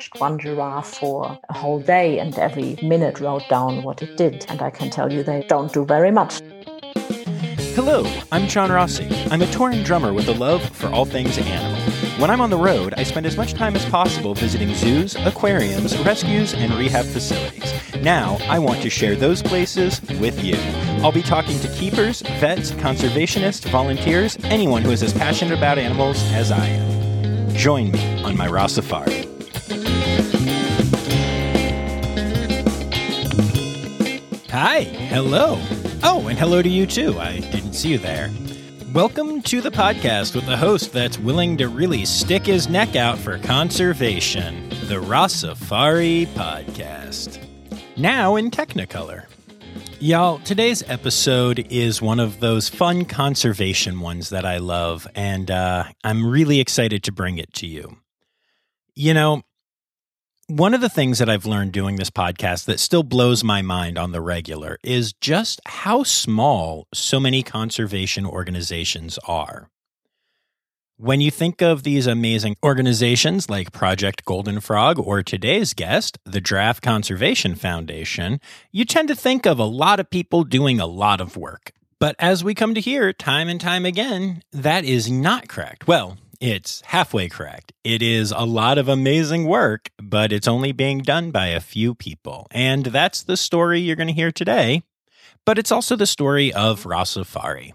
watched one giraffe for a whole day and every minute wrote down what it did. And I can tell you they don't do very much. Hello, I'm John Rossi. I'm a touring drummer with a love for all things animal. When I'm on the road, I spend as much time as possible visiting zoos, aquariums, rescues, and rehab facilities. Now, I want to share those places with you. I'll be talking to keepers, vets, conservationists, volunteers, anyone who is as passionate about animals as I am. Join me on my Rossafari. Hi, hello. Oh, and hello to you too. I didn't see you there. Welcome to the podcast with a host that's willing to really stick his neck out for conservation, the Rossafari Podcast. Now in Technicolor. Y'all, today's episode is one of those fun conservation ones that I love, and uh, I'm really excited to bring it to you. You know, one of the things that I've learned doing this podcast that still blows my mind on the regular is just how small so many conservation organizations are. When you think of these amazing organizations like Project Golden Frog or today's guest, the Giraffe Conservation Foundation, you tend to think of a lot of people doing a lot of work. But as we come to hear time and time again, that is not correct. Well, it's halfway correct. It is a lot of amazing work, but it's only being done by a few people. And that's the story you're going to hear today. But it's also the story of Rossafari.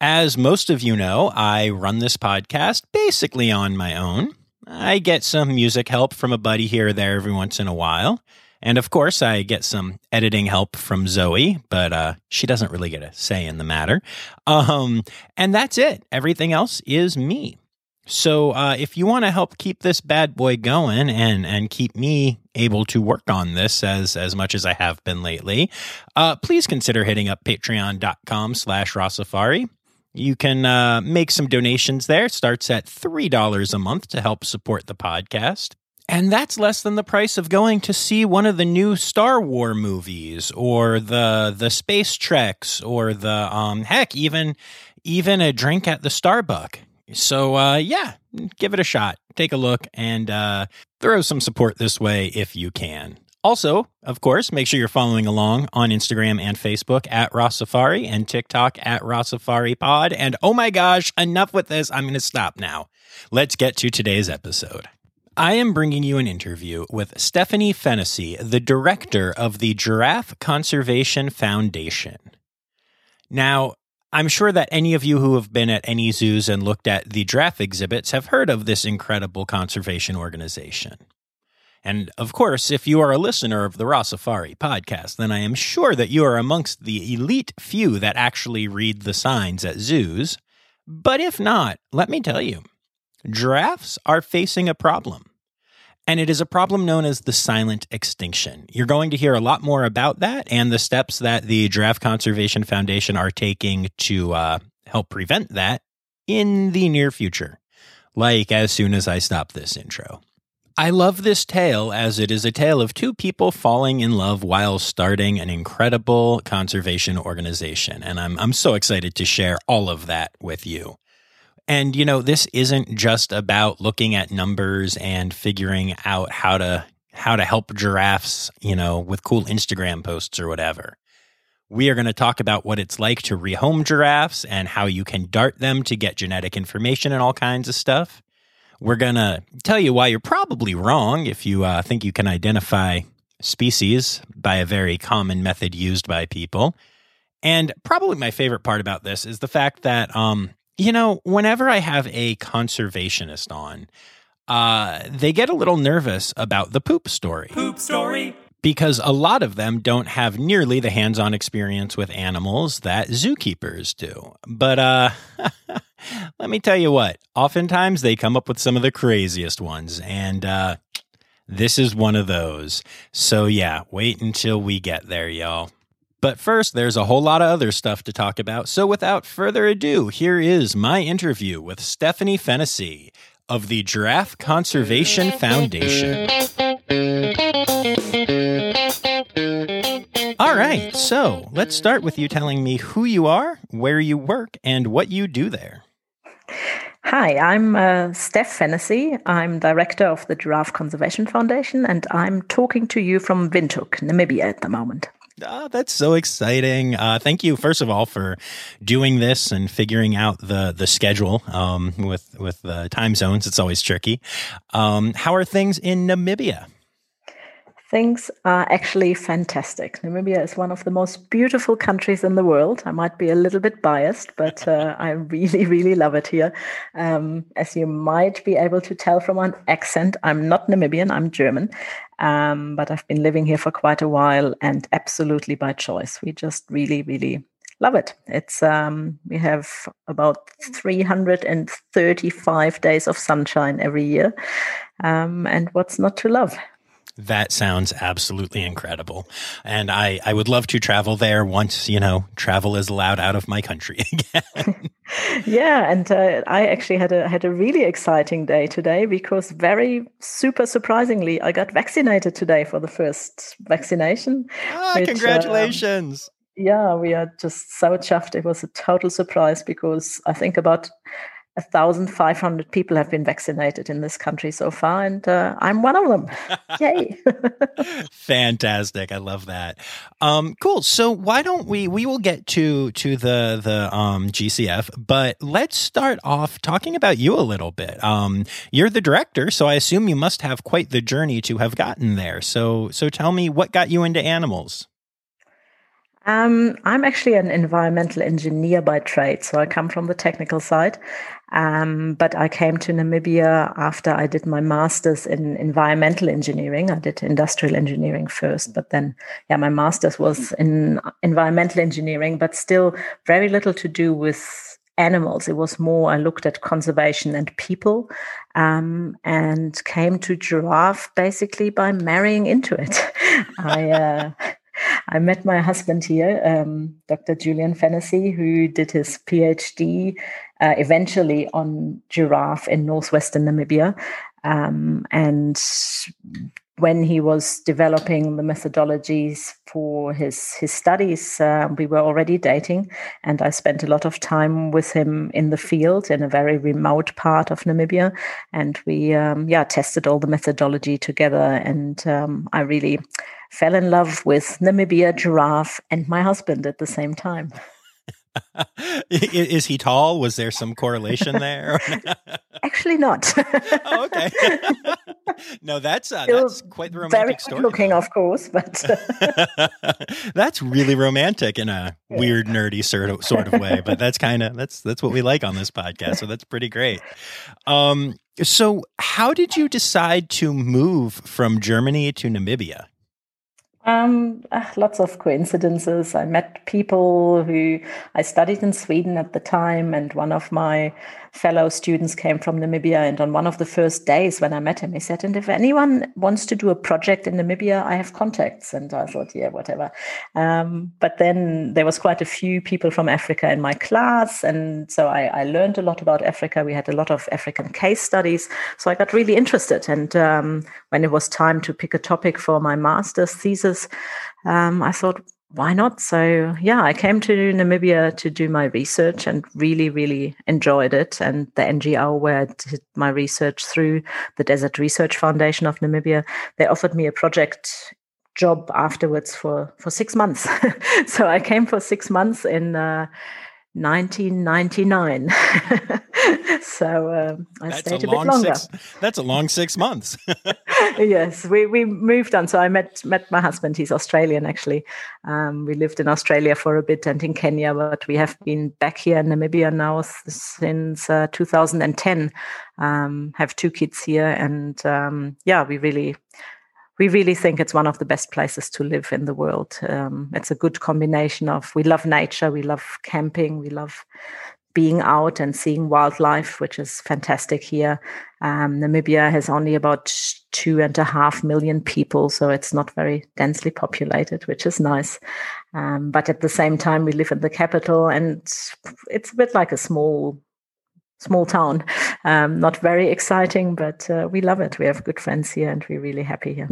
As most of you know, I run this podcast basically on my own. I get some music help from a buddy here or there every once in a while. And of course, I get some editing help from Zoe, but uh, she doesn't really get a say in the matter. Um, and that's it. Everything else is me. So uh, if you want to help keep this bad boy going and and keep me able to work on this as as much as I have been lately, uh, please consider hitting up patreon.com slash Rossafari. You can uh, make some donations there. It starts at $3 a month to help support the podcast. And that's less than the price of going to see one of the new Star Wars movies or the the space treks or the um heck even even a drink at the Starbucks. So, uh, yeah, give it a shot. Take a look and uh, throw some support this way if you can. Also, of course, make sure you're following along on Instagram and Facebook at Rossafari and TikTok at Rossafari Pod. And oh my gosh, enough with this. I'm going to stop now. Let's get to today's episode. I am bringing you an interview with Stephanie Fennessy, the director of the Giraffe Conservation Foundation. Now, I'm sure that any of you who have been at any zoos and looked at the giraffe exhibits have heard of this incredible conservation organization. And of course, if you are a listener of the Rossafari podcast, then I am sure that you are amongst the elite few that actually read the signs at zoos. But if not, let me tell you, giraffes are facing a problem and it is a problem known as the silent extinction. You're going to hear a lot more about that and the steps that the Giraffe Conservation Foundation are taking to uh, help prevent that in the near future, like as soon as I stop this intro. I love this tale as it is a tale of two people falling in love while starting an incredible conservation organization. And I'm, I'm so excited to share all of that with you. And, you know, this isn't just about looking at numbers and figuring out how to how to help giraffes, you know, with cool Instagram posts or whatever. We are going to talk about what it's like to rehome giraffes and how you can dart them to get genetic information and all kinds of stuff. We're going to tell you why you're probably wrong if you uh, think you can identify species by a very common method used by people. And probably my favorite part about this is the fact that um, you know, whenever I have a conservationist on, uh, they get a little nervous about the poop story. Poop story. Because a lot of them don't have nearly the hands on experience with animals that zookeepers do. But uh, let me tell you what, oftentimes they come up with some of the craziest ones. And uh, this is one of those. So yeah, wait until we get there, y'all. But first, there's a whole lot of other stuff to talk about. So without further ado, here is my interview with Stephanie Fennessy of the Giraffe Conservation Foundation. All right, so let's start with you telling me who you are, where you work, and what you do there. Hi, I'm uh, Steph Fennessy. I'm director of the Giraffe Conservation Foundation, and I'm talking to you from Windhoek, Namibia at the moment. Oh, that's so exciting! Uh, thank you, first of all, for doing this and figuring out the the schedule um, with with the time zones. It's always tricky. Um, how are things in Namibia? Things are actually fantastic. Namibia is one of the most beautiful countries in the world. I might be a little bit biased, but uh, I really, really love it here. Um, as you might be able to tell from my accent, I'm not Namibian, I'm German. Um, but I've been living here for quite a while and absolutely by choice. We just really, really love it. It's um, we have about 335 days of sunshine every year, um, and what's not to love? That sounds absolutely incredible. And I, I would love to travel there once, you know, travel is allowed out of my country again. yeah. And uh, I actually had a, had a really exciting day today because very super surprisingly, I got vaccinated today for the first vaccination. Ah, which, congratulations. Um, yeah, we are just so chuffed. It was a total surprise because I think about 1,500 people have been vaccinated in this country so far, and uh, I'm one of them. Yay! Fantastic! I love that. Um, cool. So why don't we? We will get to to the the um, GCF, but let's start off talking about you a little bit. Um, you're the director, so I assume you must have quite the journey to have gotten there. So so tell me what got you into animals. Um, I'm actually an environmental engineer by trade, so I come from the technical side. Um, but I came to Namibia after I did my master's in environmental engineering. I did industrial engineering first, but then, yeah, my master's was in environmental engineering, but still very little to do with animals. It was more, I looked at conservation and people um, and came to giraffe basically by marrying into it. I, uh, I met my husband here, um, Dr. Julian Fennessy, who did his PhD uh, eventually on giraffe in northwestern Namibia. Um, and when he was developing the methodologies for his his studies, uh, we were already dating, and I spent a lot of time with him in the field in a very remote part of Namibia, and we um, yeah tested all the methodology together, and um, I really fell in love with Namibia giraffe and my husband at the same time. Is he tall? Was there some correlation there? Actually, not. oh, okay. no, that's uh, that's quite the romantic very story. looking, of course, but that's really romantic in a weird, nerdy sort of sort of way. But that's kind of that's that's what we like on this podcast. So that's pretty great. Um, so how did you decide to move from Germany to Namibia? Um, uh, lots of coincidences. I met people who I studied in Sweden at the time, and one of my fellow students came from Namibia. And on one of the first days when I met him, he said, And if anyone wants to do a project in Namibia, I have contacts. And I thought, Yeah, whatever. Um, but then there was quite a few people from Africa in my class. And so I, I, learned a lot about Africa. We had a lot of African case studies. So I got really interested. And um, when it was time to pick a topic for my master's thesis, um, I thought, why not? So, yeah, I came to Namibia to do my research and really, really enjoyed it. And the NGO where I did my research through the Desert Research Foundation of Namibia, they offered me a project job afterwards for, for six months. so I came for six months in uh, 1999. so um, I that's stayed a, a bit longer. Six, that's a long six months. yes, we, we moved on. So I met met my husband. He's Australian, actually. Um, we lived in Australia for a bit and in Kenya, but we have been back here in Namibia now since uh, 2010. Um, have two kids here, and um, yeah, we really we really think it's one of the best places to live in the world. Um, it's a good combination of we love nature, we love camping, we love being out and seeing wildlife, which is fantastic here. Um, Namibia has only about two and a half million people, so it's not very densely populated, which is nice. Um, but at the same time, we live in the capital, and it's a bit like a small small town. Um, not very exciting, but uh, we love it. We have good friends here, and we're really happy here.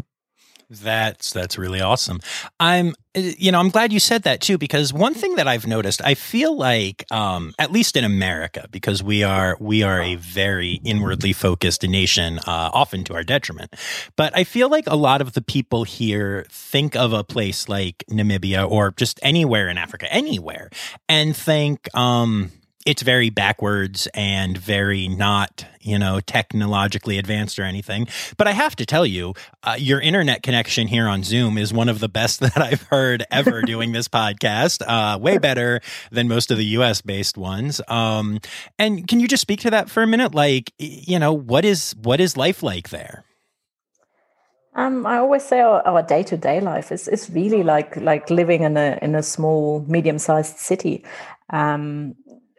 That's that's really awesome. I'm you know I'm glad you said that too because one thing that I've noticed I feel like um, at least in America because we are we are a very inwardly focused nation uh, often to our detriment. But I feel like a lot of the people here think of a place like Namibia or just anywhere in Africa anywhere and think um, it's very backwards and very not, you know, technologically advanced or anything. But I have to tell you, uh, your internet connection here on Zoom is one of the best that I've heard ever doing this podcast. Uh, way better than most of the US based ones. Um, and can you just speak to that for a minute? Like, you know, what is what is life like there? Um, I always say our day to day life is, is really like like living in a in a small medium sized city. Um,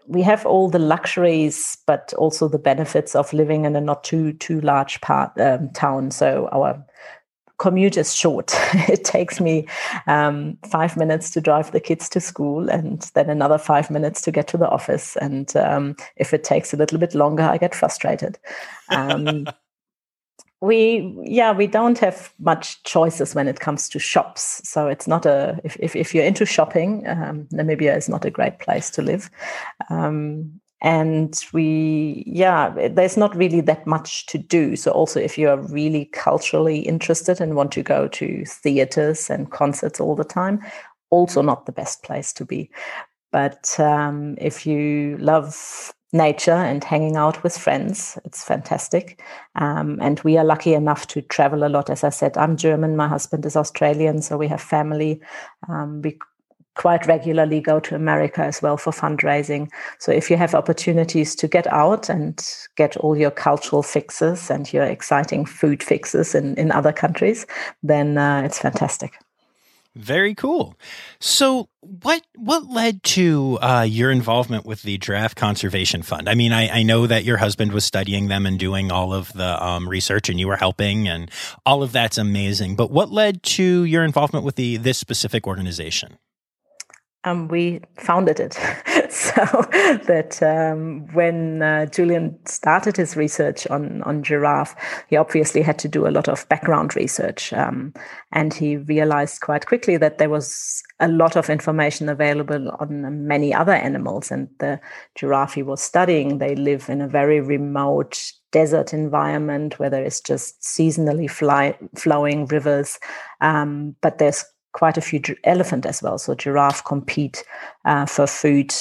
we have all the luxuries, but also the benefits of living in a not too too large part um, town. So our commute is short. it takes me um, five minutes to drive the kids to school, and then another five minutes to get to the office. And um, if it takes a little bit longer, I get frustrated. We yeah we don't have much choices when it comes to shops. So it's not a if, if, if you're into shopping um, namibia is not a great place to live. Um, and we yeah there's not really that much to do. So also if you're really culturally interested and want to go to theaters and concerts all the time also not the best place to be. But um, if you love nature and hanging out with friends. It's fantastic. Um, and we are lucky enough to travel a lot. As I said, I'm German, my husband is Australian, so we have family. Um, we quite regularly go to America as well for fundraising. So if you have opportunities to get out and get all your cultural fixes and your exciting food fixes in, in other countries, then uh, it's fantastic. Very cool. So, what what led to uh, your involvement with the Giraffe Conservation Fund? I mean, I, I, know that your husband was studying them and doing all of the um, research, and you were helping, and all of that's amazing. But what led to your involvement with the this specific organization? Um, we founded it. so that um, when uh, Julian started his research on, on giraffe, he obviously had to do a lot of background research. Um, and he realized quite quickly that there was a lot of information available on many other animals. And the giraffe he was studying, they live in a very remote desert environment where there is just seasonally fly, flowing rivers. Um, but there's quite a few elephant as well. So giraffe compete uh, for food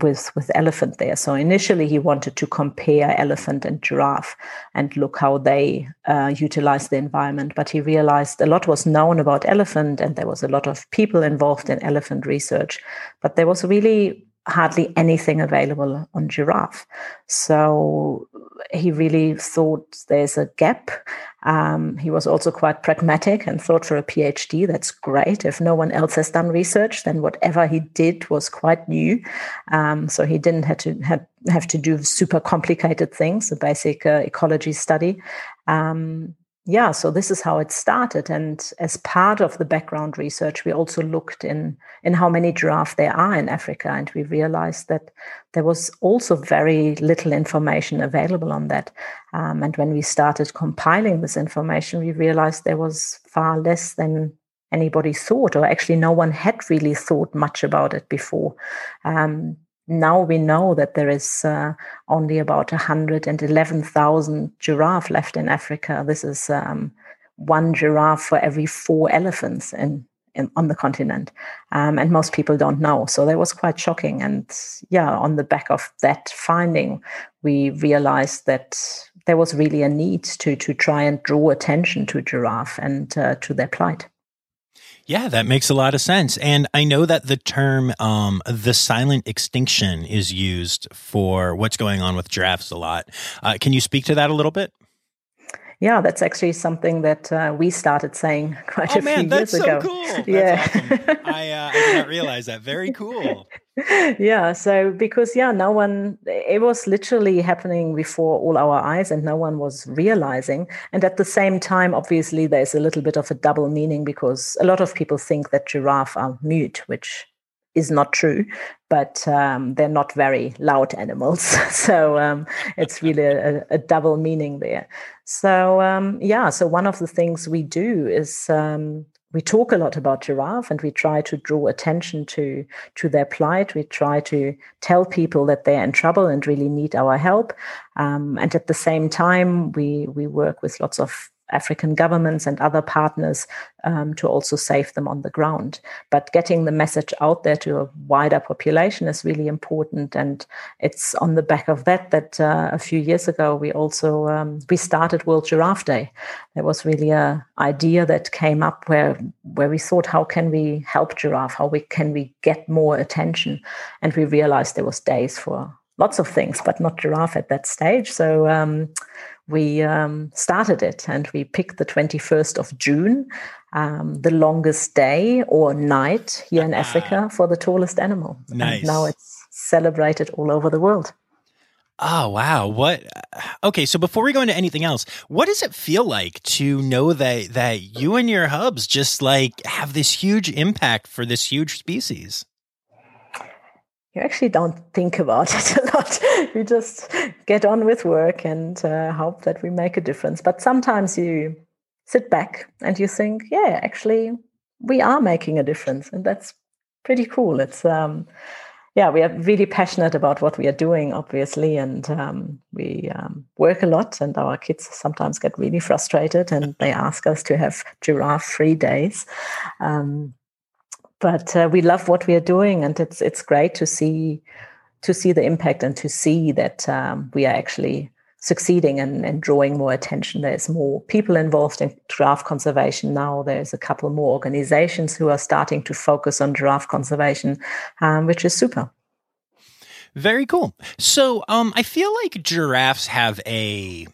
with with elephant there. So initially he wanted to compare elephant and giraffe and look how they uh, utilize the environment. But he realized a lot was known about elephant and there was a lot of people involved in elephant research, but there was really hardly anything available on giraffe. So he really thought there's a gap. Um, he was also quite pragmatic and thought for a PhD, that's great. If no one else has done research, then whatever he did was quite new. Um, so he didn't have to have, have to do super complicated things, a basic uh, ecology study. Um, yeah, so this is how it started. And as part of the background research, we also looked in, in how many giraffe there are in Africa. And we realized that there was also very little information available on that. Um, and when we started compiling this information, we realized there was far less than anybody thought, or actually, no one had really thought much about it before. Um, now we know that there is uh, only about 111,000 giraffe left in Africa. This is um, one giraffe for every four elephants in, in on the continent, um, and most people don't know. So that was quite shocking. And yeah, on the back of that finding, we realized that there was really a need to to try and draw attention to giraffe and uh, to their plight. Yeah, that makes a lot of sense. And I know that the term um, the silent extinction is used for what's going on with giraffes a lot. Uh, can you speak to that a little bit? Yeah, that's actually something that uh, we started saying quite oh, a man, few years so ago. Cool. That's yeah, awesome. I, uh, I did not realize that. Very cool. yeah, so because yeah, no one. It was literally happening before all our eyes, and no one was realizing. And at the same time, obviously, there's a little bit of a double meaning because a lot of people think that giraffe are mute, which is not true, but um, they're not very loud animals. so um, it's really a, a, double meaning there. So um, yeah, so one of the things we do is um, we talk a lot about giraffe and we try to draw attention to to their plight we try to tell people that they're in trouble and really need our help um, and at the same time we we work with lots of African governments and other partners um, to also save them on the ground. But getting the message out there to a wider population is really important, and it's on the back of that that uh, a few years ago we also um, we started World Giraffe Day. There was really a idea that came up where where we thought, how can we help giraffe? How we can we get more attention? And we realized there was days for lots of things, but not giraffe at that stage. So um, we um, started it and we picked the 21st of June, um, the longest day or night here in Africa for the tallest animal. Nice. And now it's celebrated all over the world. Oh wow! What? Okay, so before we go into anything else, what does it feel like to know that that you and your hubs just like have this huge impact for this huge species? You actually don't think about it a lot. you just get on with work and uh, hope that we make a difference. But sometimes you sit back and you think, yeah, actually, we are making a difference, and that's pretty cool. It's um, yeah, we are really passionate about what we are doing, obviously, and um, we um, work a lot. And our kids sometimes get really frustrated, and they ask us to have giraffe-free days. Um, but uh, we love what we are doing, and it's it's great to see to see the impact and to see that um, we are actually succeeding and, and, drawing more attention. There's more people involved in giraffe conservation now. There's a couple more organizations who are starting to focus on giraffe conservation, um, which is super. Very cool. So um, I feel like giraffes have a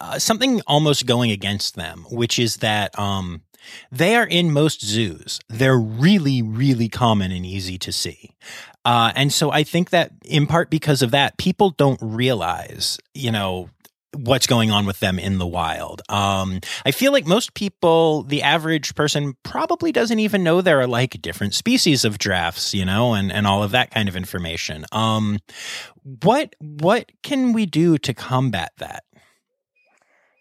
uh, something almost going against them, which is that um, they are in most zoos. They're really, really common and easy to see. Uh, and so I think that in part because of that, people don't realize, you know, what's going on with them in the wild. Um, I feel like most people, the average person, probably doesn't even know there are like different species of giraffes, you know, and and all of that kind of information. Um, what what can we do to combat that?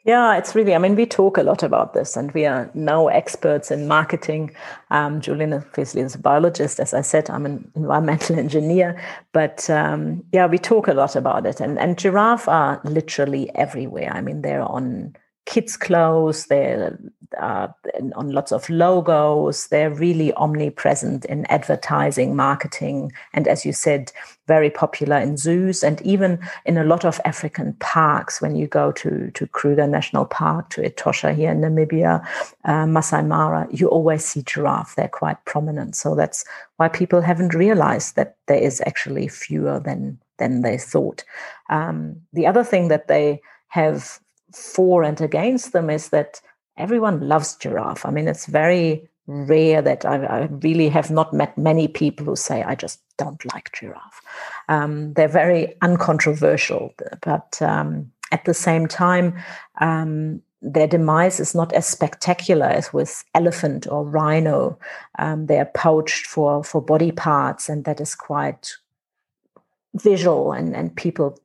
Yeah, it's really, I mean, we talk a lot about this and we are now experts in marketing. Um, Julian obviously is a biologist. As I said, I'm an environmental engineer. But um, yeah, we talk a lot about it. And, and giraffe are literally everywhere. I mean, they're on kids' clothes, they're uh, on lots of logos. They're really omnipresent in advertising, marketing, and as you said, very popular in zoos and even in a lot of African parks. When you go to to Kruger National Park, to Etosha here in Namibia, uh, Masai Mara, you always see giraffe. They're quite prominent. So that's why people haven't realized that there is actually fewer than than they thought. Um, the other thing that they have for and against them is that everyone loves giraffe. I mean, it's very rare that I, I, really have not met many people who say, I just don't like giraffe. Um, they're very uncontroversial, but um, at the same time, um, their demise is not as spectacular as with elephant or rhino. Um, they are poached for, for body parts, and that is quite visual, and, and people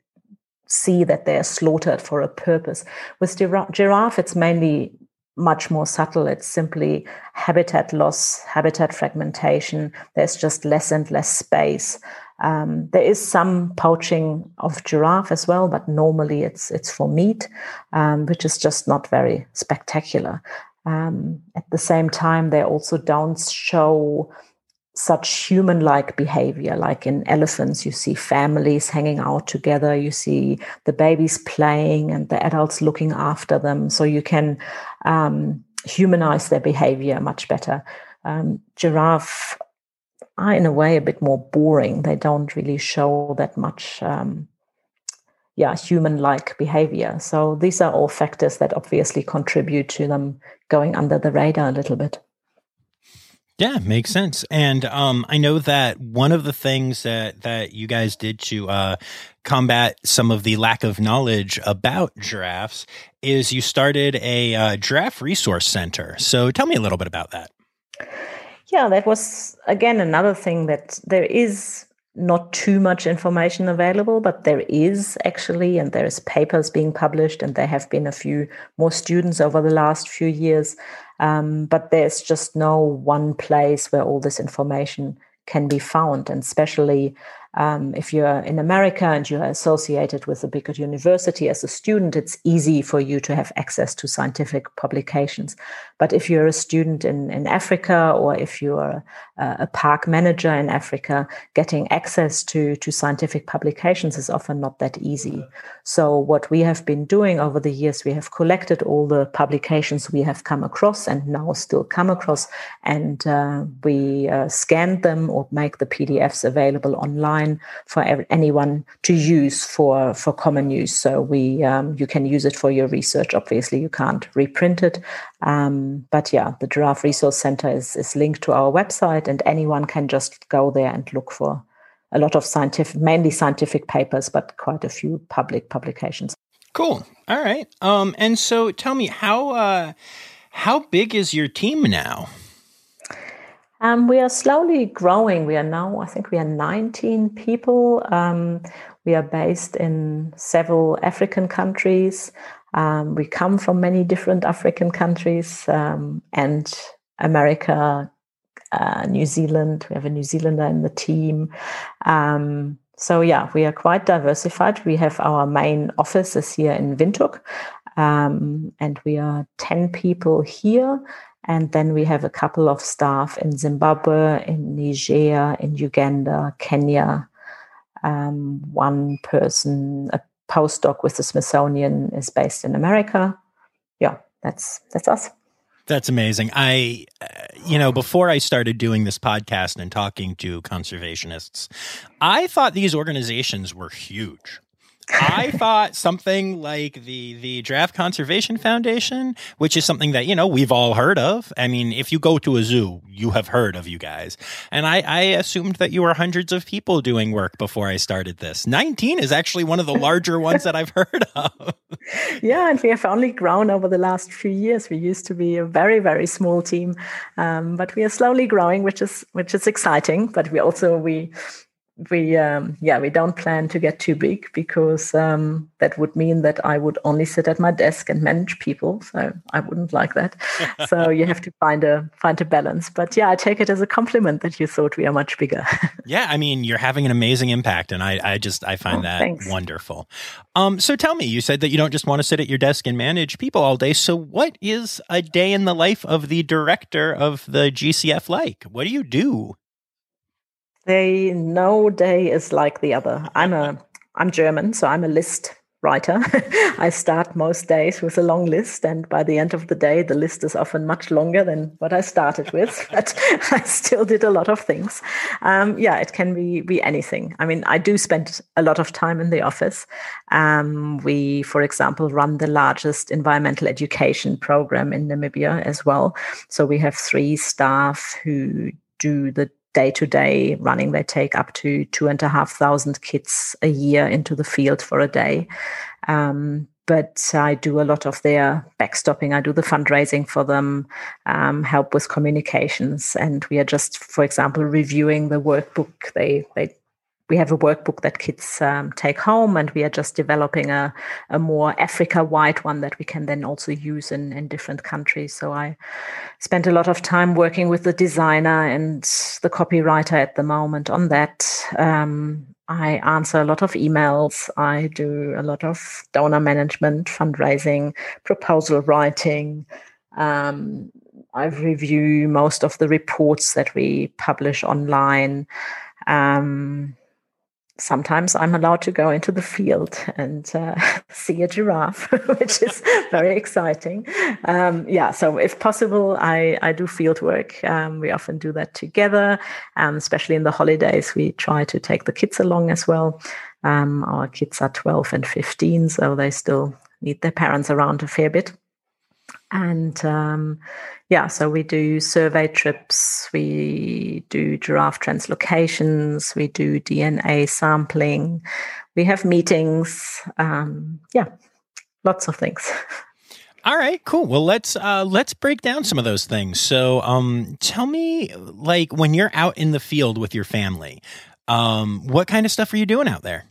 see that they're slaughtered for a purpose. With giraffe, it's mainly much more subtle. It's simply habitat loss, habitat fragmentation. There's just less and less space. Um, there is some poaching of giraffe as well, but normally it's it's for meat, um, which is just not very spectacular. Um, at the same time, they also don't show such human like behavior. Like in elephants, you see families hanging out together, you see the babies playing and the adults looking after them. So you can um, humanize their behavior much better. Um, giraffe are, in a way, a bit more boring. They don't really show that much. Um, yeah, human like behavior. So these are all factors that obviously contribute to them going under the radar a little bit. Yeah, makes sense. And um, I know that one of the things that that you guys did to uh, combat some of the lack of knowledge about giraffes is you started a uh, giraffe resource center. So tell me a little bit about that. yeah, that was again another thing that there is not too much information available, but there is actually, and there's papers being published, and there have been a few more students over the last few years. Um, but there's just no one place where all this information can be found, and especially um, if you're in America and you're associated with a bigger university as a student, it's easy for you to have access to scientific publications. But if you're a student in, in Africa or if you're a, a park manager in Africa, getting access to, to scientific publications is often not that easy. So, what we have been doing over the years, we have collected all the publications we have come across and now still come across, and uh, we uh, scan them or make the PDFs available online for anyone to use for for common use. So we um, you can use it for your research. Obviously, you can't reprint it, um, but yeah, the Giraffe Resource Center is is linked to our website, and anyone can just go there and look for a lot of scientific, mainly scientific papers, but quite a few public publications. Cool. All right. Um, and so tell me how uh, how big is your team now? Um, we are slowly growing. We are now, I think, we are 19 people. Um, we are based in several African countries. Um, we come from many different African countries um, and America, uh, New Zealand. We have a New Zealander in the team. Um, so yeah, we are quite diversified. We have our main office is here in Windhoek, um, and we are 10 people here. And then we have a couple of staff in Zimbabwe, in Niger, in Uganda, Kenya. Um, one person, a postdoc with the Smithsonian, is based in America. Yeah, that's that's us. That's amazing. I, you know, before I started doing this podcast and talking to conservationists, I thought these organizations were huge. I thought something like the the Giraffe Conservation Foundation, which is something that you know we've all heard of. I mean, if you go to a zoo, you have heard of you guys. And I, I assumed that you were hundreds of people doing work before I started this. Nineteen is actually one of the larger ones that I've heard of. Yeah, and we have only grown over the last few years. We used to be a very very small team, um, but we are slowly growing, which is which is exciting. But we also we we um, yeah we don't plan to get too big because um, that would mean that I would only sit at my desk and manage people. So I wouldn't like that. so you have to find a find a balance. But yeah, I take it as a compliment that you thought we are much bigger. yeah, I mean you're having an amazing impact, and I I just I find oh, that thanks. wonderful. Um, so tell me, you said that you don't just want to sit at your desk and manage people all day. So what is a day in the life of the director of the GCF like? What do you do? They no day is like the other. I'm a I'm German, so I'm a list writer. I start most days with a long list, and by the end of the day, the list is often much longer than what I started with. but I still did a lot of things. Um, yeah, it can be be anything. I mean, I do spend a lot of time in the office. Um, we, for example, run the largest environmental education program in Namibia as well. So we have three staff who do the day to day running. They take up to two and a half thousand kids a year into the field for a day. Um, but I do a lot of their backstopping. I do the fundraising for them, um, help with communications, and we are just, for example, reviewing the workbook they they we have a workbook that kids um, take home, and we are just developing a, a more Africa wide one that we can then also use in, in different countries. So I spent a lot of time working with the designer and the copywriter at the moment on that. Um, I answer a lot of emails. I do a lot of donor management, fundraising, proposal writing. Um, I review most of the reports that we publish online. Um, sometimes I'm allowed to go into the field and uh, see a giraffe, which is very exciting. Um, yeah, so if possible, I, I do field work. Um, we often do that together, um, especially in the holidays. We try to take the kids along as well. Um, our kids are 12 and 15, so they still need their parents around a fair bit. And um, yeah, so we do survey trips, we do giraffe translocations, we do DNA sampling, we have meetings. Um, yeah, lots of things. All right, cool. Well, let's uh, let's break down some of those things. So, um, tell me, like, when you're out in the field with your family, um, what kind of stuff are you doing out there?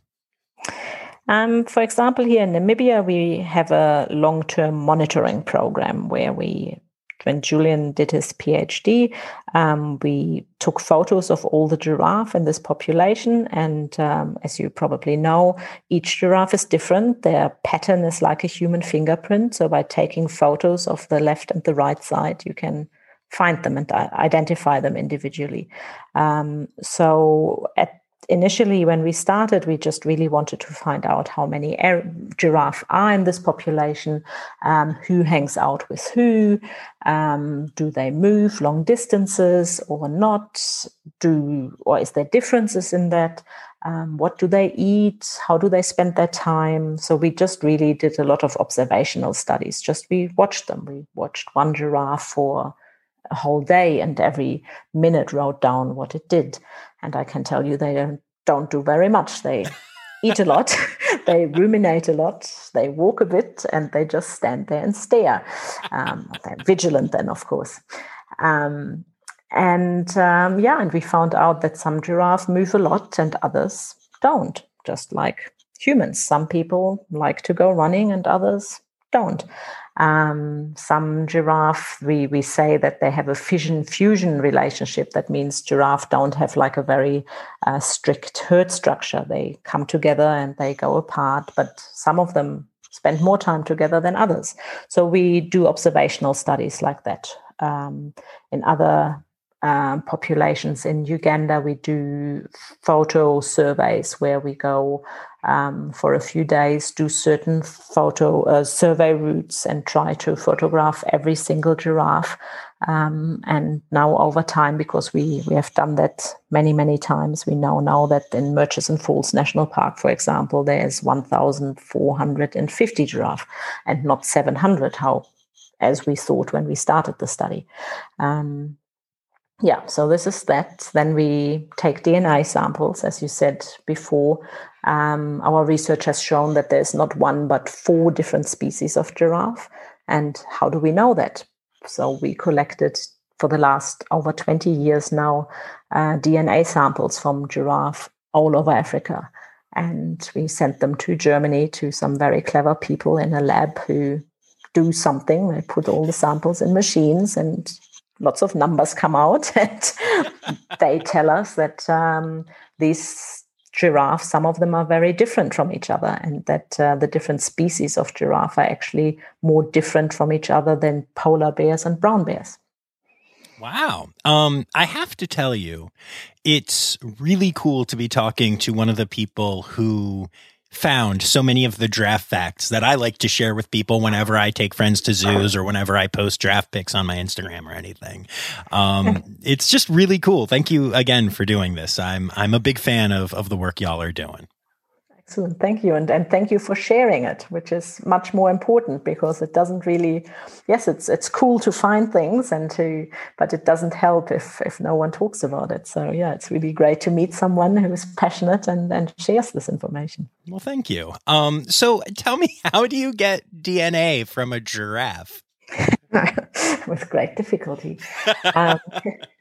Um, for example, here in Namibia, we have a long term monitoring program where we when Julian did his PhD, um, we took photos of all the giraffe in this population. And um, as you probably know, each giraffe is different. Their pattern is like a human fingerprint. So by taking photos of the left and the right side, you can find them and identify them individually. Um, so at initially when we started we just really wanted to find out how many giraffe are in this population um, who hangs out with who um, do they move long distances or not? Do or is there differences in that? Um, what do they eat? How do they spend their time? So we just really did a lot of observational studies. Just we watched them. We watched one giraffe for a whole day and every minute wrote down what it did and I can tell you they don't, don't do very much. They eat a lot, they ruminate a lot, they walk a bit, and they just stand there and stare. Um, they're vigilant, then, of course. Um, and um, yeah, and we found out that some giraffes move a lot and others don't, just like humans. Some people like to go running and others don't. Um, some giraffe, we, we say that they have a fission fusion relationship. That means giraffe don't have like a very uh, strict herd structure. They come together and they go apart, but some of them spend more time together than others. So we do observational studies like that. Um, in other um, populations in Uganda, we do photo surveys where we go um, for a few days, do certain photo uh, survey routes, and try to photograph every single giraffe. Um, and now, over time, because we we have done that many many times, we know now that in Murchison Falls National Park, for example, there's 1,450 giraffe, and not 700. How as we thought when we started the study. Um, yeah, so this is that. Then we take DNA samples, as you said before. Um, our research has shown that there's not one but four different species of giraffe. And how do we know that? So we collected for the last over 20 years now uh, DNA samples from giraffe all over Africa. And we sent them to Germany to some very clever people in a lab who do something. They put all the samples in machines and lots of numbers come out and they tell us that um, these giraffes, some of them are very different from each other, and that uh, the different species of giraffe are actually more different from each other than polar bears and brown bears. Wow. Um, I have to tell you, it's really cool to be talking to one of the people who found so many of the draft facts that I like to share with people whenever I take friends to zoos or whenever I post draft pics on my Instagram or anything. Um, it's just really cool. Thank you again for doing this. I'm I'm a big fan of of the work y'all are doing. Excellent. Thank you. And, and thank you for sharing it, which is much more important because it doesn't really, yes, it's, it's cool to find things and to, but it doesn't help if, if no one talks about it. So yeah, it's really great to meet someone who is passionate and, and shares this information. Well, thank you. Um, so tell me, how do you get DNA from a giraffe? With great difficulty. um,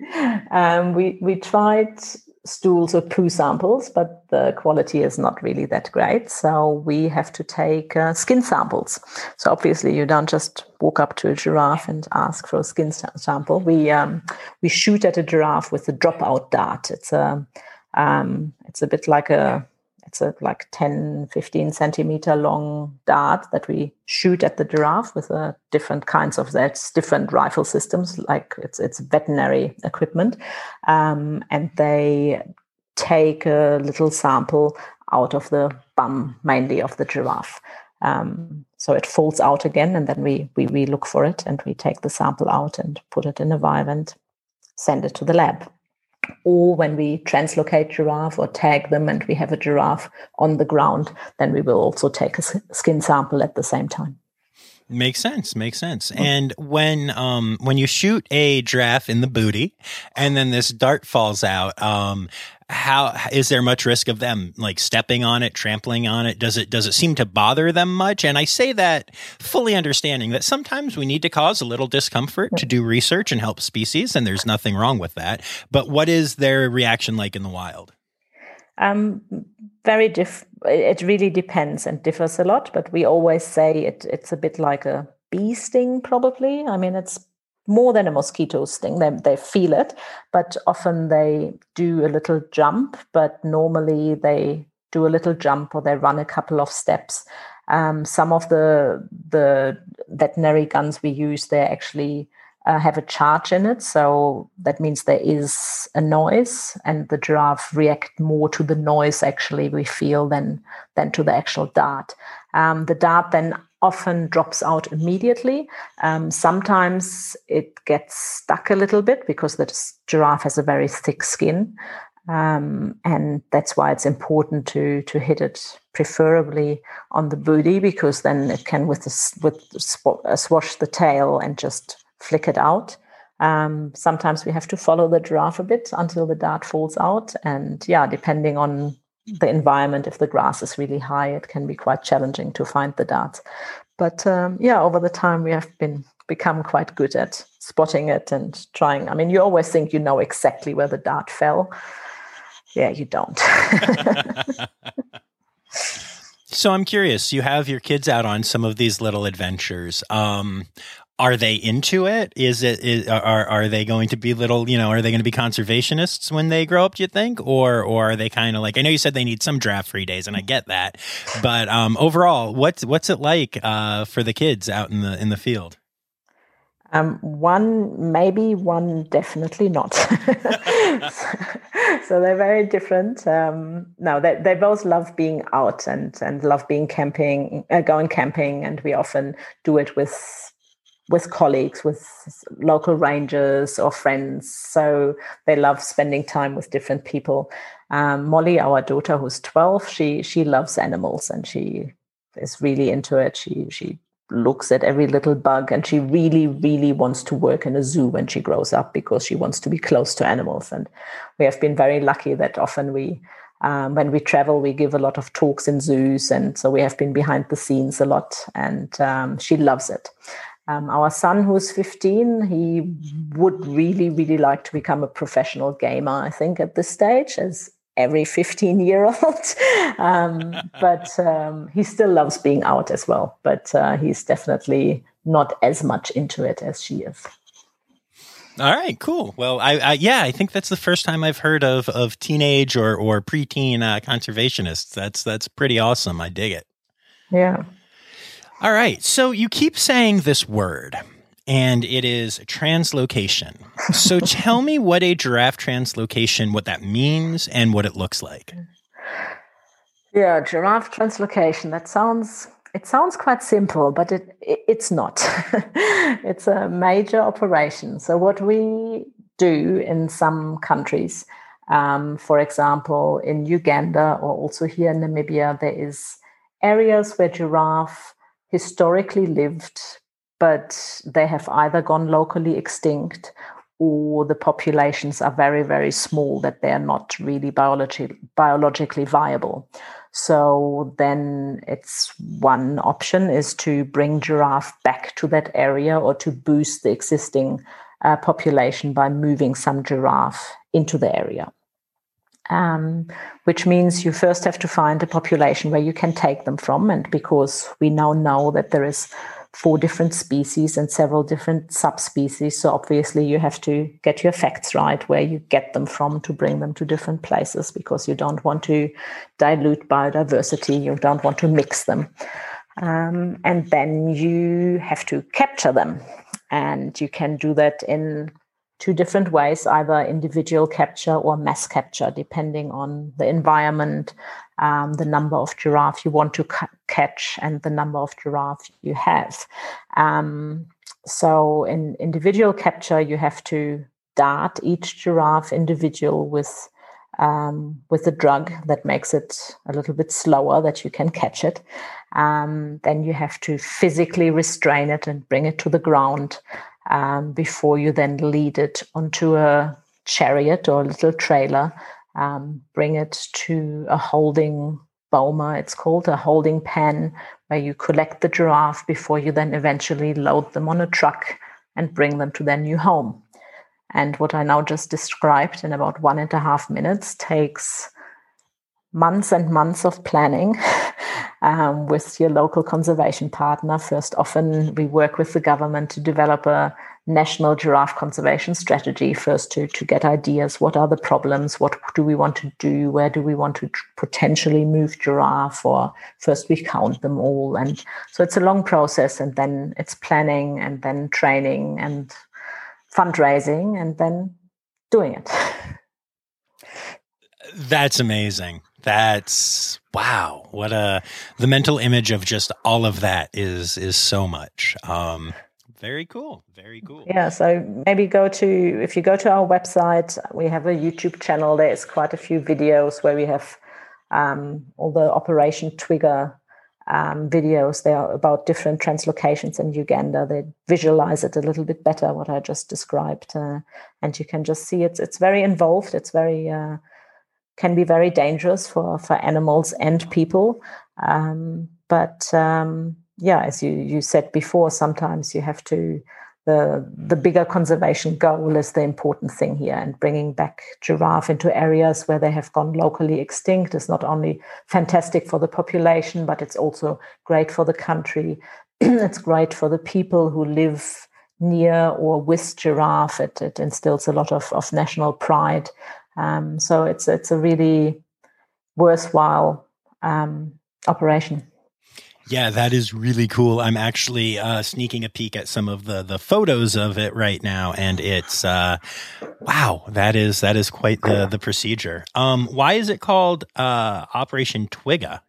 um, we, we tried stools or poo samples, but the quality is not really that great. So we have to take uh, skin samples. So obviously, you don't just walk up to a giraffe and ask for a skin sample. We um, we shoot at a giraffe with a dropout dart. It's a um, it's a bit like a it's a like 10, 15 centimeter long dart that we shoot at the giraffe with uh, different kinds of that's different rifle systems, like it's it's veterinary equipment, um, and they take a little sample out of the bum, mainly of the giraffe. Um, so it falls out again, and then we, we we look for it, and we take the sample out and put it in a vial and send it to the lab or when we translocate giraffe or tag them and we have a giraffe on the ground, then we will also take a skin sample at the same time. Makes sense. Makes sense. And when um when you shoot a giraffe in the booty, and then this dart falls out, um, how is there much risk of them like stepping on it trampling on it? Does it does it seem to bother them much? And i say that fully understanding that sometimes we need to cause a little discomfort to do research and help species and there's nothing wrong with that. But what is their reaction like in the wild? Um, very diff it really depends and differs a lot but we always say it it's a bit like a bee sting probably. I mean it's more than a mosquito sting. They, they feel it, but often they do a little jump, but normally they do a little jump or they run a couple of steps. Um, some of the the veterinary guns we use, they actually uh, have a charge in it, so that means there is a noise, and the giraffe react more to the noise actually we feel than than to the actual dart. Um, the dart then often drops out immediately. Um, sometimes it gets stuck a little bit because the giraffe has a very thick skin. Um, and that's why it's important to to hit it preferably on the booty because then it can with with uh, swash the tail and just flick it out. Um, sometimes we have to follow the giraffe a bit until the dart falls out, and yeah, depending on the environment, if the grass is really high, it can be quite challenging to find the darts. But um, yeah, over the time, we have been become quite good at spotting it and trying. I mean, you always think you know exactly where the dart fell. Yeah, you don't. so I'm curious. You have your kids out on some of these little adventures. Um, are they into it? Is it is, are are they going to be little? You know, are they going to be conservationists when they grow up? Do you think, or or are they kind of like? I know you said they need some draft free days, and I get that, but um, overall, what's what's it like uh, for the kids out in the in the field? Um, one maybe, one definitely not. so they're very different. Um, no, they, they both love being out and and love being camping, uh, going camping, and we often do it with with colleagues, with local rangers or friends. So they love spending time with different people. Um, Molly, our daughter, who's twelve, she she loves animals and she is really into it. She she looks at every little bug and she really really wants to work in a zoo when she grows up because she wants to be close to animals. And we have been very lucky that often we. Um, when we travel, we give a lot of talks in zoos, and so we have been behind the scenes a lot, and um, she loves it. Um, our son, who's 15, he would really, really like to become a professional gamer, I think, at this stage, as every 15 year old. um, but um, he still loves being out as well. But uh, he's definitely not as much into it as she is. All right, cool. Well, I, I, yeah, I think that's the first time I've heard of of teenage or or preteen uh, conservationists. That's that's pretty awesome. I dig it. Yeah. All right. So you keep saying this word, and it is translocation. So tell me what a giraffe translocation, what that means, and what it looks like. Yeah, giraffe translocation. That sounds it sounds quite simple, but it, it it's not. it's a major operation. So what we do in some countries, um, for example, in Uganda or also here in Namibia, there is areas where giraffe historically lived, but they have either gone locally extinct or the populations are very, very small, that they are not really biology, biologically viable. So then it's one option is to bring giraffe back to that area or to boost the existing uh, population by moving some giraffe into the area um, which means you first have to find a population where you can take them from. And because we now know that there is four different species and several different subspecies, so obviously you have to get your facts right where you get them from to bring them to different places because you don't want to dilute biodiversity, you don't want to mix them. Um, and then you have to capture them. And you can do that in two different ways either individual capture or mass capture, depending on the environment, um, the number of giraffe you want to ca- catch, and the number of giraffe you have. Um, so, in individual capture, you have to dart each giraffe individual with um, with a drug that makes it a little bit slower that you can catch it. Um, then you have to physically restrain it and bring it to the ground um, before you then lead it onto a chariot or a little trailer um, bring it to a holding boma, it's called a holding pen, where you collect the giraffe before you then eventually load them on a truck and bring them to their new home. And what I now just described in about one and a half minutes takes months and months of planning um, with your local conservation partner. First, often we work with the government to develop a national giraffe conservation strategy first to, to get ideas. What are the problems? What do we want to do? Where do we want to potentially move giraffe? Or first we count them all. And so it's a long process and then it's planning and then training and fundraising and then doing it. That's amazing that's wow what a the mental image of just all of that is is so much um very cool. Very cool. Yeah. So maybe go to, if you go to our website, we have a YouTube channel. There's quite a few videos where we have um, all the Operation Twiga um, videos. They are about different translocations in Uganda. They visualize it a little bit better, what I just described. Uh, and you can just see it's, it's very involved. It's very, uh, can be very dangerous for, for animals and people. Um, but um, yeah, as you, you said before, sometimes you have to the the bigger conservation goal is the important thing here and bringing back giraffe into areas where they have gone locally extinct is not only fantastic for the population but it's also great for the country. It's great for the people who live near or with giraffe. It, it instills a lot of, of national pride um, so it's it's a really worthwhile um, operation yeah, that is really cool. I'm actually uh, sneaking a peek at some of the the photos of it right now, and it's uh, wow, that is that is quite the the procedure. Um, why is it called uh, Operation Twiga?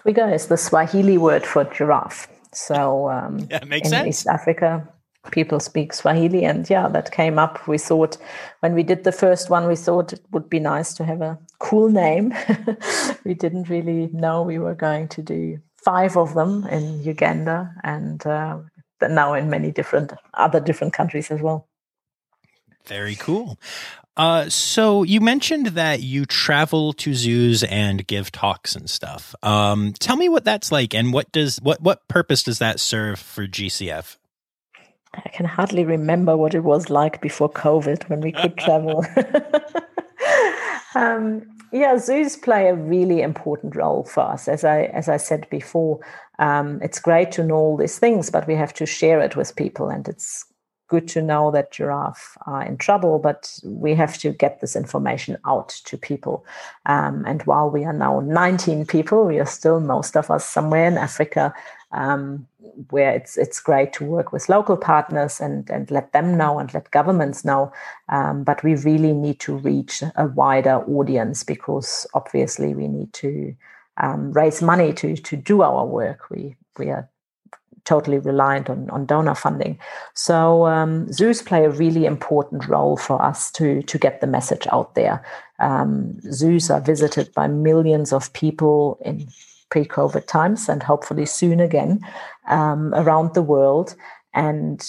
Twiga is the Swahili word for giraffe. So um, yeah, makes in sense. East Africa, people speak Swahili, and yeah, that came up. We thought when we did the first one, we thought it would be nice to have a cool name. we didn't really know we were going to do five of them in Uganda and uh, now in many different other different countries as well. Very cool. Uh, so you mentioned that you travel to zoos and give talks and stuff. Um, tell me what that's like, and what does what what purpose does that serve for GCF? I can hardly remember what it was like before COVID when we could travel. um, yeah, zoos play a really important role for us. As I as I said before, um, it's great to know all these things, but we have to share it with people, and it's good to know that giraffe are in trouble, but we have to get this information out to people. Um, and while we are now 19 people, we are still most of us somewhere in Africa um, where it's it's great to work with local partners and and let them know and let governments know. Um, but we really need to reach a wider audience because obviously we need to um, raise money to to do our work. We we are totally reliant on, on donor funding. So um, zoos play a really important role for us to to get the message out there. Um, zoos are visited by millions of people in pre-COVID times and hopefully soon again um, around the world. And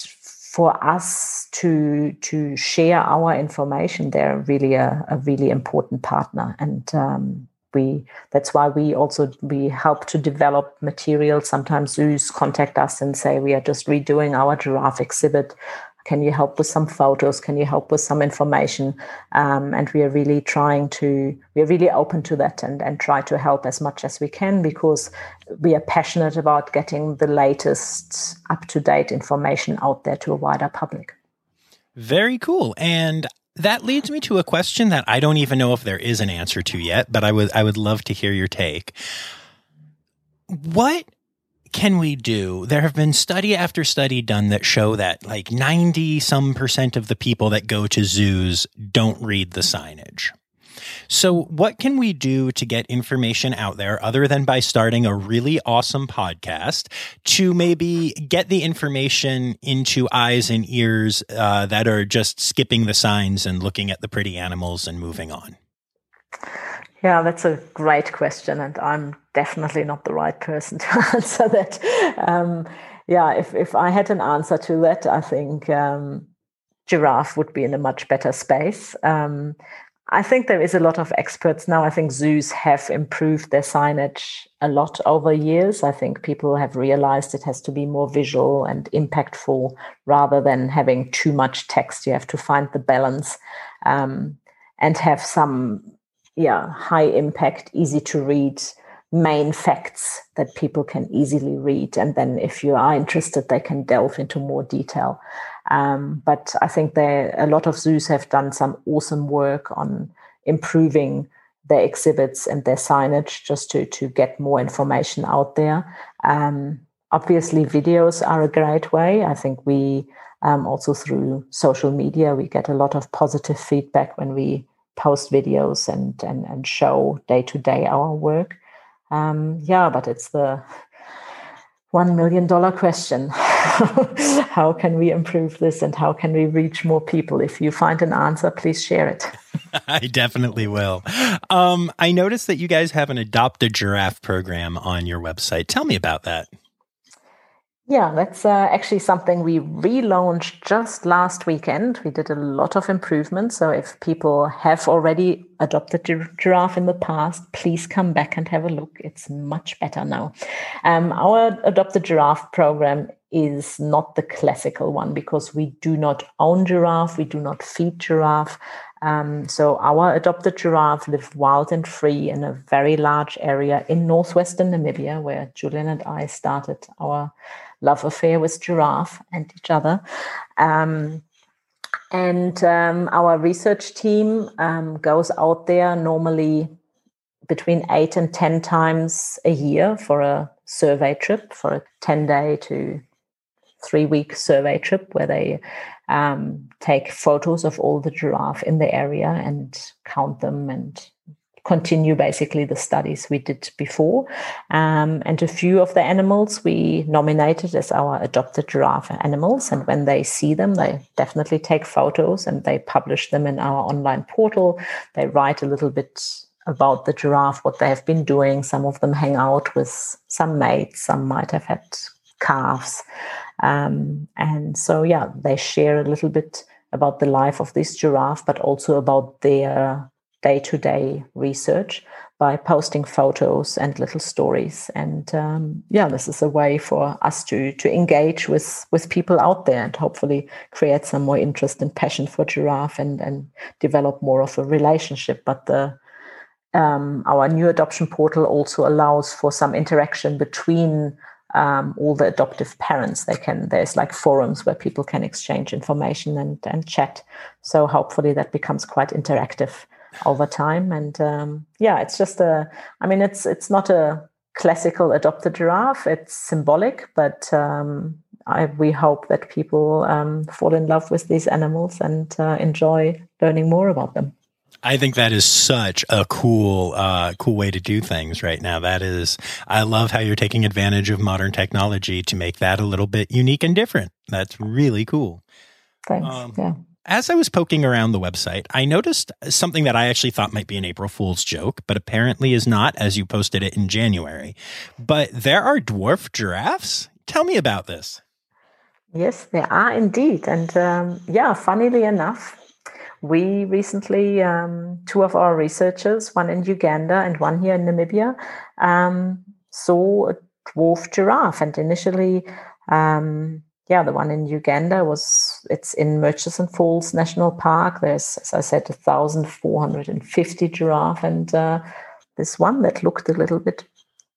for us to to share our information, they're really a, a really important partner. And um, we that's why we also we help to develop material. Sometimes zoos contact us and say we are just redoing our giraffe exhibit. Can you help with some photos? Can you help with some information? Um, and we are really trying to, we are really open to that and, and try to help as much as we can because we are passionate about getting the latest up to date information out there to a wider public. Very cool. And that leads me to a question that I don't even know if there is an answer to yet, but I would I would love to hear your take. What can we do? There have been study after study done that show that like 90 some percent of the people that go to zoos don't read the signage. So, what can we do to get information out there other than by starting a really awesome podcast to maybe get the information into eyes and ears uh, that are just skipping the signs and looking at the pretty animals and moving on? Yeah, that's a great question, and I'm definitely not the right person to answer that. Um, yeah, if if I had an answer to that, I think um, giraffe would be in a much better space. Um, I think there is a lot of experts now. I think zoos have improved their signage a lot over years. I think people have realized it has to be more visual and impactful rather than having too much text. You have to find the balance um, and have some, yeah, high impact, easy to read main facts that people can easily read. And then if you are interested, they can delve into more detail. Um, but I think there a lot of zoos have done some awesome work on improving their exhibits and their signage just to to get more information out there. Um, obviously, videos are a great way. I think we um, also through social media we get a lot of positive feedback when we post videos and and, and show day to day our work. Um, yeah, but it's the one million dollar question. how can we improve this and how can we reach more people? If you find an answer, please share it. I definitely will. Um, I noticed that you guys have an Adopt a Giraffe program on your website. Tell me about that. Yeah, that's uh, actually something we relaunched just last weekend. We did a lot of improvements. So if people have already adopted giraffe in the past, please come back and have a look. It's much better now. Um, our adopted giraffe program is not the classical one because we do not own giraffe, we do not feed giraffe. Um, so our adopted giraffe live wild and free in a very large area in northwestern Namibia, where Julian and I started our love affair with giraffe and each other. Um, and um, our research team um, goes out there normally between eight and 10 times a year for a survey trip, for a 10 day to three week survey trip where they um, take photos of all the giraffe in the area and count them and continue basically the studies we did before. Um, and a few of the animals we nominated as our adopted giraffe animals. And when they see them, they definitely take photos and they publish them in our online portal. They write a little bit about the giraffe, what they have been doing. Some of them hang out with some mates, some might have had calves. Um, and so, yeah, they share a little bit about the life of this giraffe, but also about their day to day research by posting photos and little stories. And um, yeah, this is a way for us to to engage with with people out there and hopefully create some more interest and passion for giraffe and and develop more of a relationship. But the um, our new adoption portal also allows for some interaction between um, all the adoptive parents. They can there's like forums where people can exchange information and and chat. So hopefully that becomes quite interactive over time. And um, yeah, it's just a. I mean, it's it's not a classical adopt adopted giraffe. It's symbolic, but um, I, we hope that people um, fall in love with these animals and uh, enjoy learning more about them. I think that is such a cool, uh, cool way to do things right now. That is, I love how you're taking advantage of modern technology to make that a little bit unique and different. That's really cool. Thanks. Um, yeah. As I was poking around the website, I noticed something that I actually thought might be an April Fool's joke, but apparently is not, as you posted it in January. But there are dwarf giraffes? Tell me about this. Yes, there are indeed. And um, yeah, funnily enough, we recently, um, two of our researchers, one in Uganda and one here in Namibia, um, saw a dwarf giraffe. And initially, um, yeah, the one in Uganda was it's in Murchison Falls National Park. There's, as I said, 1,450 giraffe, and uh, this one that looked a little bit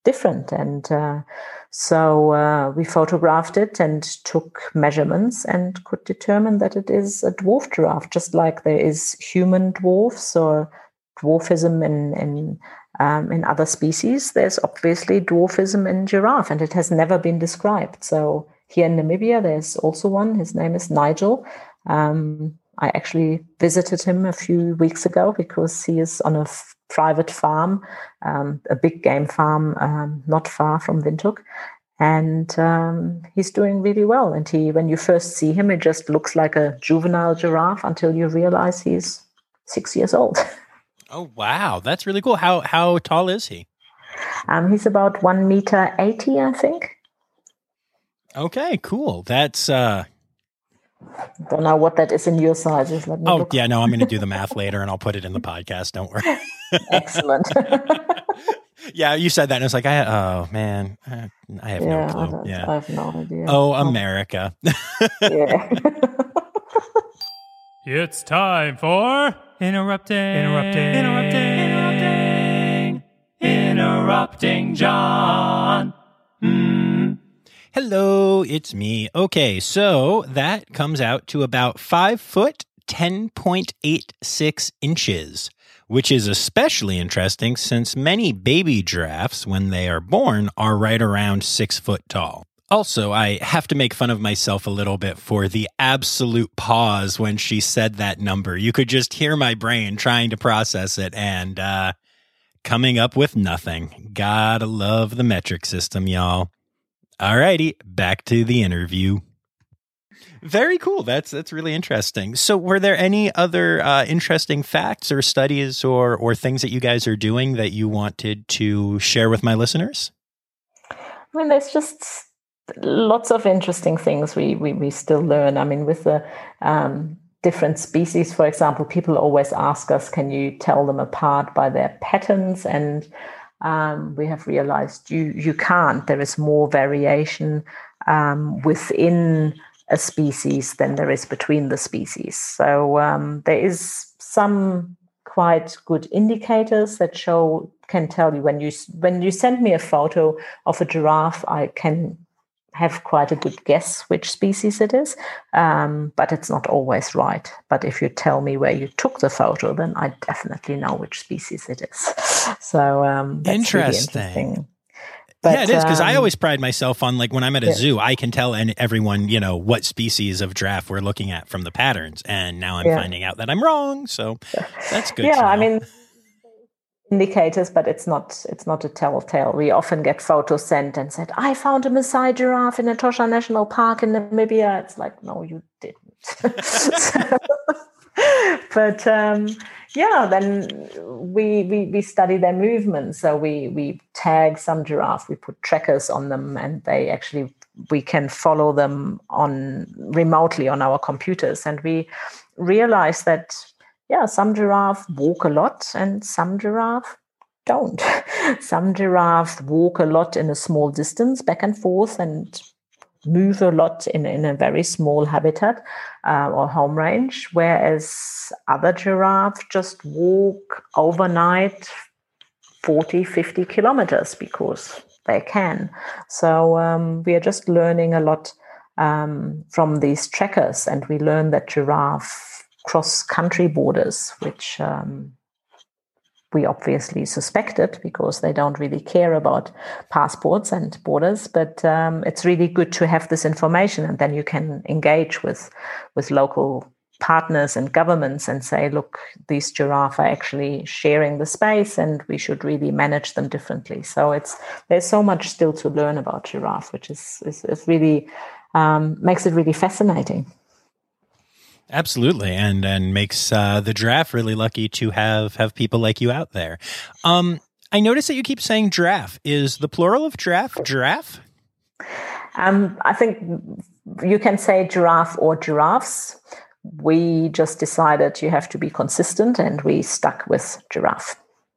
different. And uh, so uh, we photographed it and took measurements and could determine that it is a dwarf giraffe, just like there is human dwarfs or dwarfism in in um, in other species. There's obviously dwarfism in giraffe, and it has never been described. So here in Namibia, there's also one. His name is Nigel. Um, I actually visited him a few weeks ago because he is on a f- private farm, um, a big game farm um, not far from Windhoek. And um, he's doing really well. And he, when you first see him, it just looks like a juvenile giraffe until you realize he's six years old. Oh wow, that's really cool. How how tall is he? Um, he's about one meter eighty, I think. Okay, cool. That's uh don't know what that is in your sizes. Let me oh, look. yeah, no, I'm going to do the math later and I'll put it in the podcast. Don't worry. Excellent. yeah, you said that, and it's like, I oh man, I have yeah, no clue. yeah, I have no idea. Oh, America. yeah. it's time for interrupting, interrupting, interrupting, interrupting, interrupting John. Mm. Hello, it's me. Okay, so that comes out to about five foot, 10.86 inches which is especially interesting since many baby giraffes, when they are born, are right around six foot tall. Also, I have to make fun of myself a little bit for the absolute pause when she said that number. You could just hear my brain trying to process it and uh, coming up with nothing. Gotta love the metric system, y'all. Alrighty, back to the interview. Very cool. That's that's really interesting. So, were there any other uh, interesting facts or studies or or things that you guys are doing that you wanted to share with my listeners? I mean, there's just lots of interesting things we we, we still learn. I mean, with the um, different species, for example, people always ask us, "Can you tell them apart by their patterns?" and um, we have realized you you can't. There is more variation um, within a species than there is between the species. So um, there is some quite good indicators that show can tell you when you when you send me a photo of a giraffe, I can have quite a good guess which species it is, um, but it's not always right. But if you tell me where you took the photo, then I definitely know which species it is. So um, interesting. Really interesting. But, yeah, it is because um, I always pride myself on like when I'm at a yeah. zoo, I can tell and everyone you know what species of giraffe we're looking at from the patterns, and now I'm yeah. finding out that I'm wrong. So that's good. Yeah, I mean indicators, but it's not it's not a telltale. We often get photos sent and said, "I found a Maasai giraffe in Etosha National Park in Namibia." It's like, no, you didn't. but um, yeah, then we, we we study their movements. So we we tag some giraffe, we put trackers on them, and they actually we can follow them on remotely on our computers, and we realize that yeah, some giraffe walk a lot, and some giraffe don't. some giraffe walk a lot in a small distance, back and forth, and move a lot in, in a very small habitat uh, or home range, whereas other giraffes just walk overnight 40, 50 kilometers because they can. So um, we are just learning a lot um, from these trackers, and we learn that giraffe cross country borders, which um, we obviously suspect it because they don't really care about passports and borders. But um, it's really good to have this information, and then you can engage with with local partners and governments and say, look, these giraffe are actually sharing the space, and we should really manage them differently. So it's there's so much still to learn about giraffe, which is is, is really um, makes it really fascinating. Absolutely, and and makes uh, the giraffe really lucky to have have people like you out there. Um, I notice that you keep saying giraffe. Is the plural of giraffe giraffe? Um, I think you can say giraffe or giraffes. We just decided you have to be consistent, and we stuck with giraffe.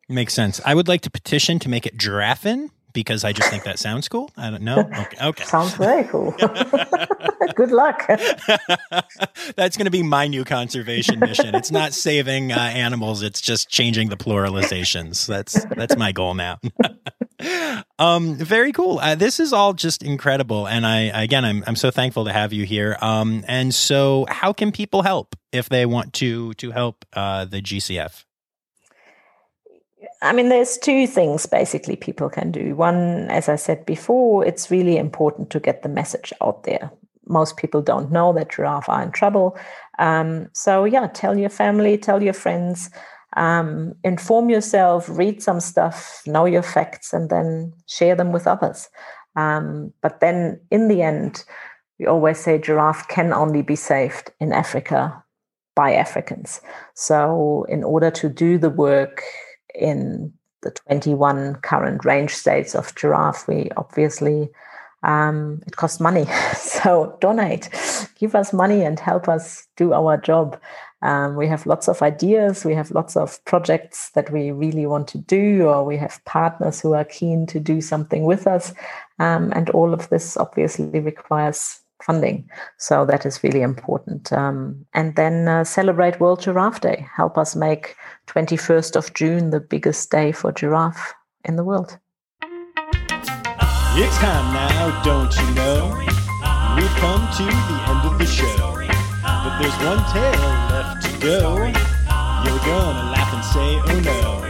Makes sense. I would like to petition to make it giraffin because I just think that sounds cool. I don't know. Okay. okay. sounds very cool. Good luck. That's going to be my new conservation mission. It's not saving uh, animals; it's just changing the pluralizations. That's that's my goal now. um, very cool. Uh, this is all just incredible, and I again, I'm I'm so thankful to have you here. Um, and so, how can people help if they want to to help uh, the GCF? I mean, there's two things basically people can do. One, as I said before, it's really important to get the message out there. Most people don't know that giraffe are in trouble. Um, so, yeah, tell your family, tell your friends, um, inform yourself, read some stuff, know your facts, and then share them with others. Um, but then in the end, we always say giraffe can only be saved in Africa by Africans. So, in order to do the work in the 21 current range states of giraffe, we obviously um, it costs money. so donate, give us money and help us do our job. Um, we have lots of ideas. We have lots of projects that we really want to do, or we have partners who are keen to do something with us. Um, and all of this obviously requires funding. So that is really important. Um, and then uh, celebrate World Giraffe Day. Help us make 21st of June the biggest day for giraffe in the world. It's time now, don't you know? We've come to the end of the show. But there's one tale left to go. You're gonna laugh and say, oh no.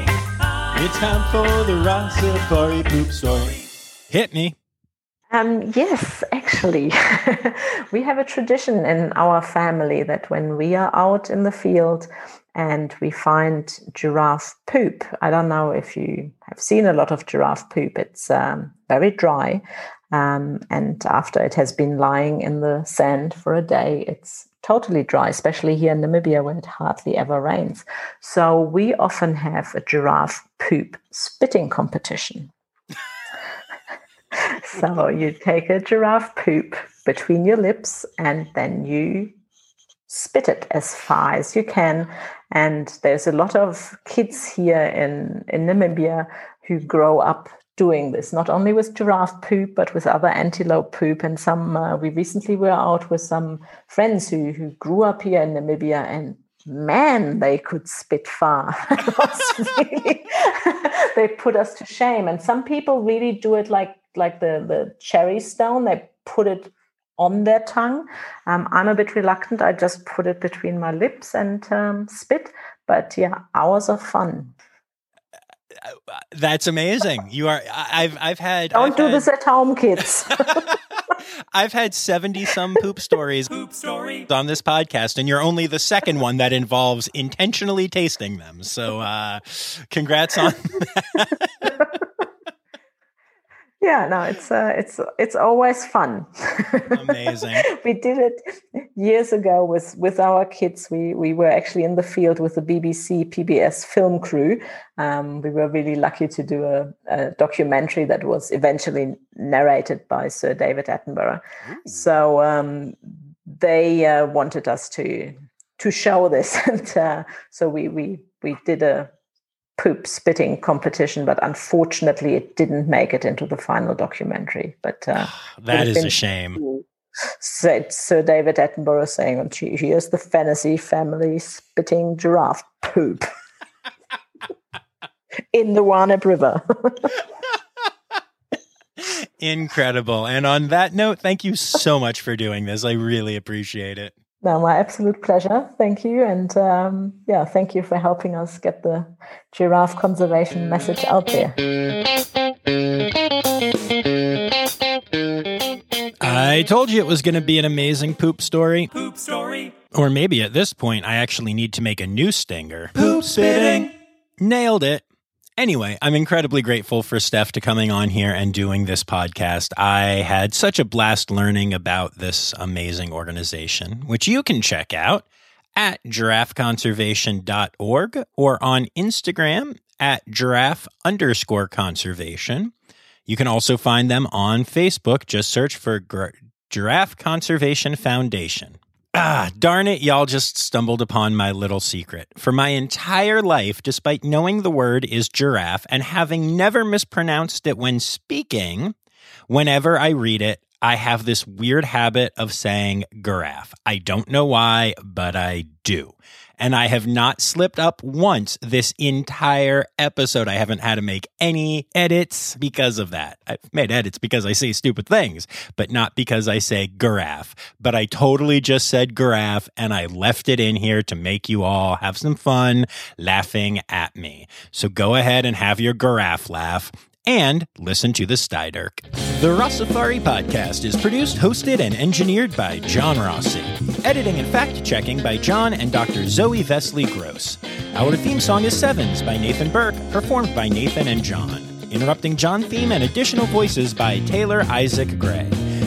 It's time for the Rossafari poop story. Hit me. Um, yes, actually, we have a tradition in our family that when we are out in the field and we find giraffe poop, I don't know if you have seen a lot of giraffe poop, it's um, very dry. Um, and after it has been lying in the sand for a day, it's totally dry, especially here in Namibia where it hardly ever rains. So we often have a giraffe poop spitting competition. So you take a giraffe poop between your lips and then you spit it as far as you can. And there's a lot of kids here in, in Namibia who grow up doing this, not only with giraffe poop, but with other antelope poop. And some, uh, we recently were out with some friends who, who grew up here in Namibia and man, they could spit far. really, they put us to shame. And some people really do it like like the the cherry stone. They put it on their tongue. Um, I'm a bit reluctant. I just put it between my lips and um, spit. But yeah, hours of fun. That's amazing. You are. I've. I've had. Don't I've do had, this at home, kids. I've had seventy some poop stories Poop story. on this podcast, and you're only the second one that involves intentionally tasting them. So, uh, congrats on. yeah, no, it's uh, it's it's always fun. Amazing. we did it years ago with with our kids. We we were actually in the field with the BBC PBS film crew. Um, we were really lucky to do a, a, documentary that was eventually narrated by Sir David Attenborough. Ooh. So um, they uh, wanted us to to show this, and uh, so we we we did a poop spitting competition, but unfortunately, it didn't make it into the final documentary. But uh, that is a shame. Said Sir David Attenborough saying, "Here's the Fennessy family spitting giraffe poop in the Hoanib River." Incredible. And on that note, thank you so much for doing this. I really appreciate it. No, my absolute pleasure. Thank you. And um, yeah, thank you for helping us get the giraffe conservation message out there. I told you it was going to be an amazing poop story. Poop story. Or maybe at this point, I actually need to make a new stinger. Poop spitting. Nailed it. Anyway, I'm incredibly grateful for Steph to coming on here and doing this podcast. I had such a blast learning about this amazing organization, which you can check out at giraffeconservation.org or on Instagram at giraffe underscore conservation. You can also find them on Facebook. Just search for Giraffe Conservation Foundation. Ah, darn it, y'all just stumbled upon my little secret. For my entire life, despite knowing the word is giraffe and having never mispronounced it when speaking, whenever I read it, I have this weird habit of saying giraffe. I don't know why, but I do and I have not slipped up once this entire episode. I haven't had to make any edits because of that. I've made edits because I say stupid things, but not because I say giraffe. But I totally just said giraffe and I left it in here to make you all have some fun laughing at me. So go ahead and have your giraffe laugh and listen to the Stydirk. The Rossafari podcast is produced, hosted, and engineered by John Rossi. Editing and fact checking by John and Dr. Zoe Vesley Gross. Our theme song is Sevens by Nathan Burke, performed by Nathan and John. Interrupting John theme and additional voices by Taylor Isaac Gray.